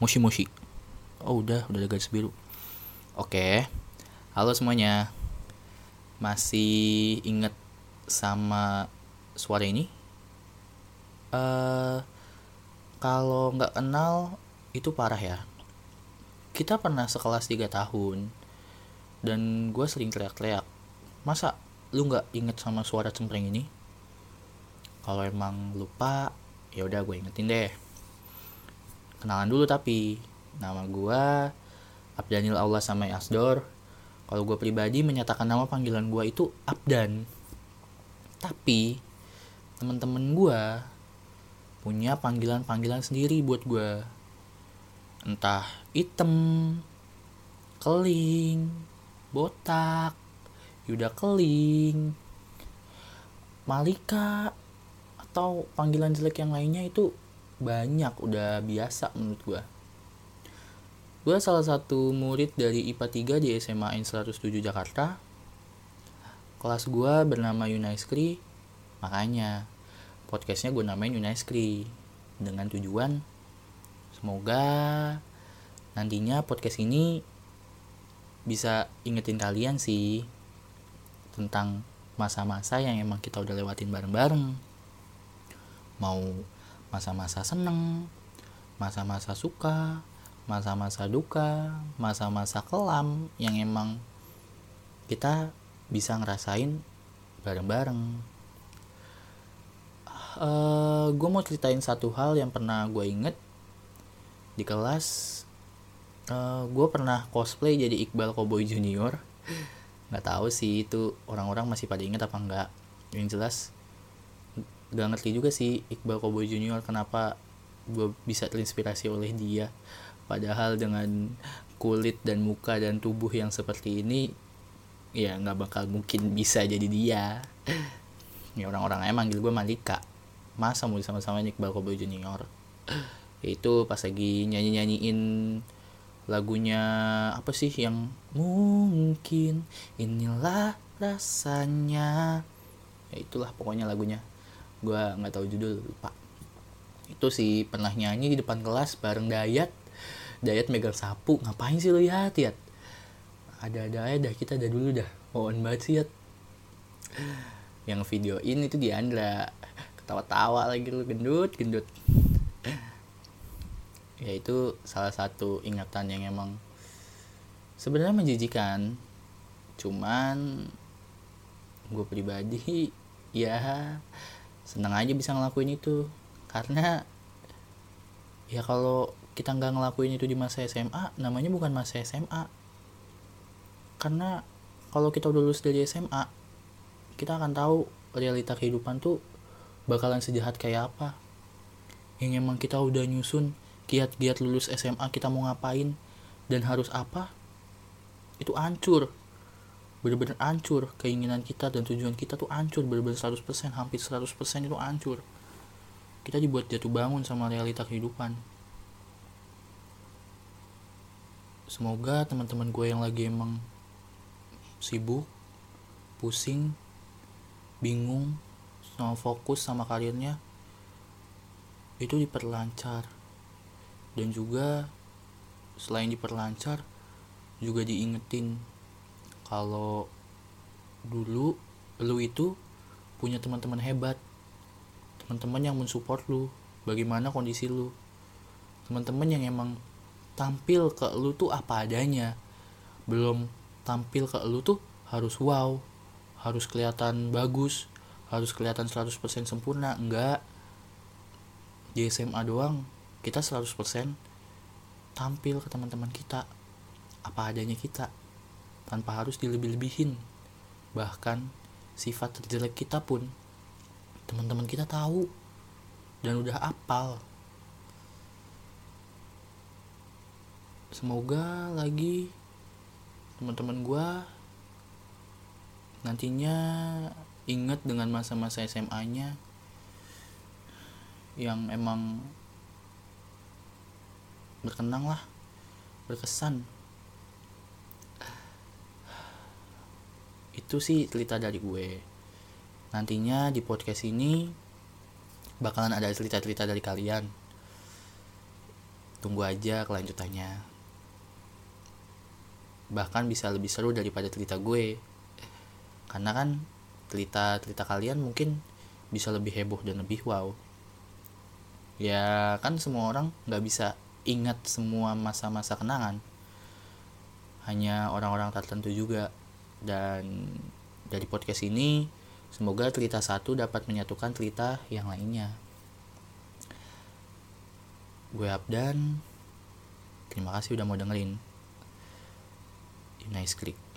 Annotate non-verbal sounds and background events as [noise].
Mushi Mushi. Oh udah, udah ada garis biru. Oke, halo semuanya. Masih inget sama suara ini? Eh, kalau nggak kenal itu parah ya. Kita pernah sekelas 3 tahun dan gue sering teriak-teriak. Masa lu nggak inget sama suara cempreng ini? Kalau emang lupa, ya udah gue ingetin deh kenalan dulu tapi. Nama gue Abdanil Allah sama Asdor. Kalau gue pribadi menyatakan nama panggilan gue itu Abdan. Tapi teman-teman gue punya panggilan-panggilan sendiri buat gue entah item keling botak yuda keling malika atau panggilan jelek yang lainnya itu banyak udah biasa menurut gue gue salah satu murid dari IPA 3 di SMA N 107 Jakarta. Kelas gue bernama Yunaiskri makanya podcastnya gue namain Yunaiskri dengan tujuan semoga nantinya podcast ini bisa ingetin kalian sih tentang masa-masa yang emang kita udah lewatin bareng-bareng. Mau masa-masa seneng, masa-masa suka, masa-masa duka, masa-masa kelam yang emang kita bisa ngerasain bareng-bareng. Uh, eh, gue mau ceritain satu hal yang pernah gue inget di kelas. Uh, gue pernah cosplay jadi Iqbal Cowboy Junior. Nggak tahu sih itu orang-orang masih pada inget apa enggak. Yang jelas gak ngerti juga sih Iqbal Cowboy Junior kenapa gue bisa terinspirasi oleh dia. Padahal dengan kulit dan muka dan tubuh yang seperti ini ya nggak bakal mungkin bisa jadi dia. Ya orang-orang emang gitu gue Malika. Masa mau sama-sama Iqbal Cowboy Junior? Itu pas lagi nyanyi-nyanyiin lagunya apa sih yang mungkin inilah rasanya. Ya itulah pokoknya lagunya gue nggak tahu judul lupa. Itu sih pernah nyanyi di depan kelas bareng Dayat. Dayat megang sapu. Ngapain sih lo ya Tiat ada ada aja dah kita dah dulu dah. Mohon banget sih ya yang video ini itu di Andra. Ketawa-tawa lagi lu gendut gendut. Ya itu salah satu ingatan yang emang sebenarnya menjijikan. Cuman gue pribadi [laughs] ya senang aja bisa ngelakuin itu. Karena ya kalau kita nggak ngelakuin itu di masa SMA namanya bukan masa SMA karena kalau kita udah lulus dari SMA kita akan tahu realita kehidupan tuh bakalan sejahat kayak apa. Yang emang kita udah nyusun kiat-kiat lulus SMA kita mau ngapain dan harus apa itu hancur bener-bener hancur. Keinginan kita dan tujuan kita tuh hancur bener-bener 100% hampir 100% itu hancur. Kita dibuat jatuh bangun sama realita kehidupan. Semoga teman-teman gue yang lagi emang sibuk pusing bingung sama fokus sama karirnya itu diperlancar. Dan juga selain diperlancar juga diingetin kalau dulu lu itu punya teman-teman hebat. Teman-teman yang mensupport lu. Bagaimana kondisi lu? Teman-teman yang emang tampil ke lu tuh apa adanya. Belum tampil ke lu tuh harus wow. Harus kelihatan bagus. Harus kelihatan 100% sempurna. Enggak. Di SMA doang kita 100% tampil ke teman-teman kita. Apa adanya kita tanpa harus dilebih-lebihin. Bahkan sifat terjelek kita pun teman-teman kita tahu dan udah apal. Semoga lagi teman-teman gue nantinya inget dengan masa-masa SMA-nya yang emang berkenang lah berkesan itu sih cerita dari gue. Nantinya di podcast ini bakalan ada cerita-cerita dari kalian. Tunggu aja kelanjutannya. Bahkan bisa lebih seru daripada cerita gue. Karena kan cerita cerita kalian mungkin bisa lebih heboh dan lebih wow. Ya kan semua orang nggak bisa ingat semua masa-masa kenangan. Hanya orang-orang tertentu juga dan dari podcast ini semoga cerita satu dapat menyatukan cerita yang lainnya. Gue Abdan terima kasih udah mau dengerin. Nice click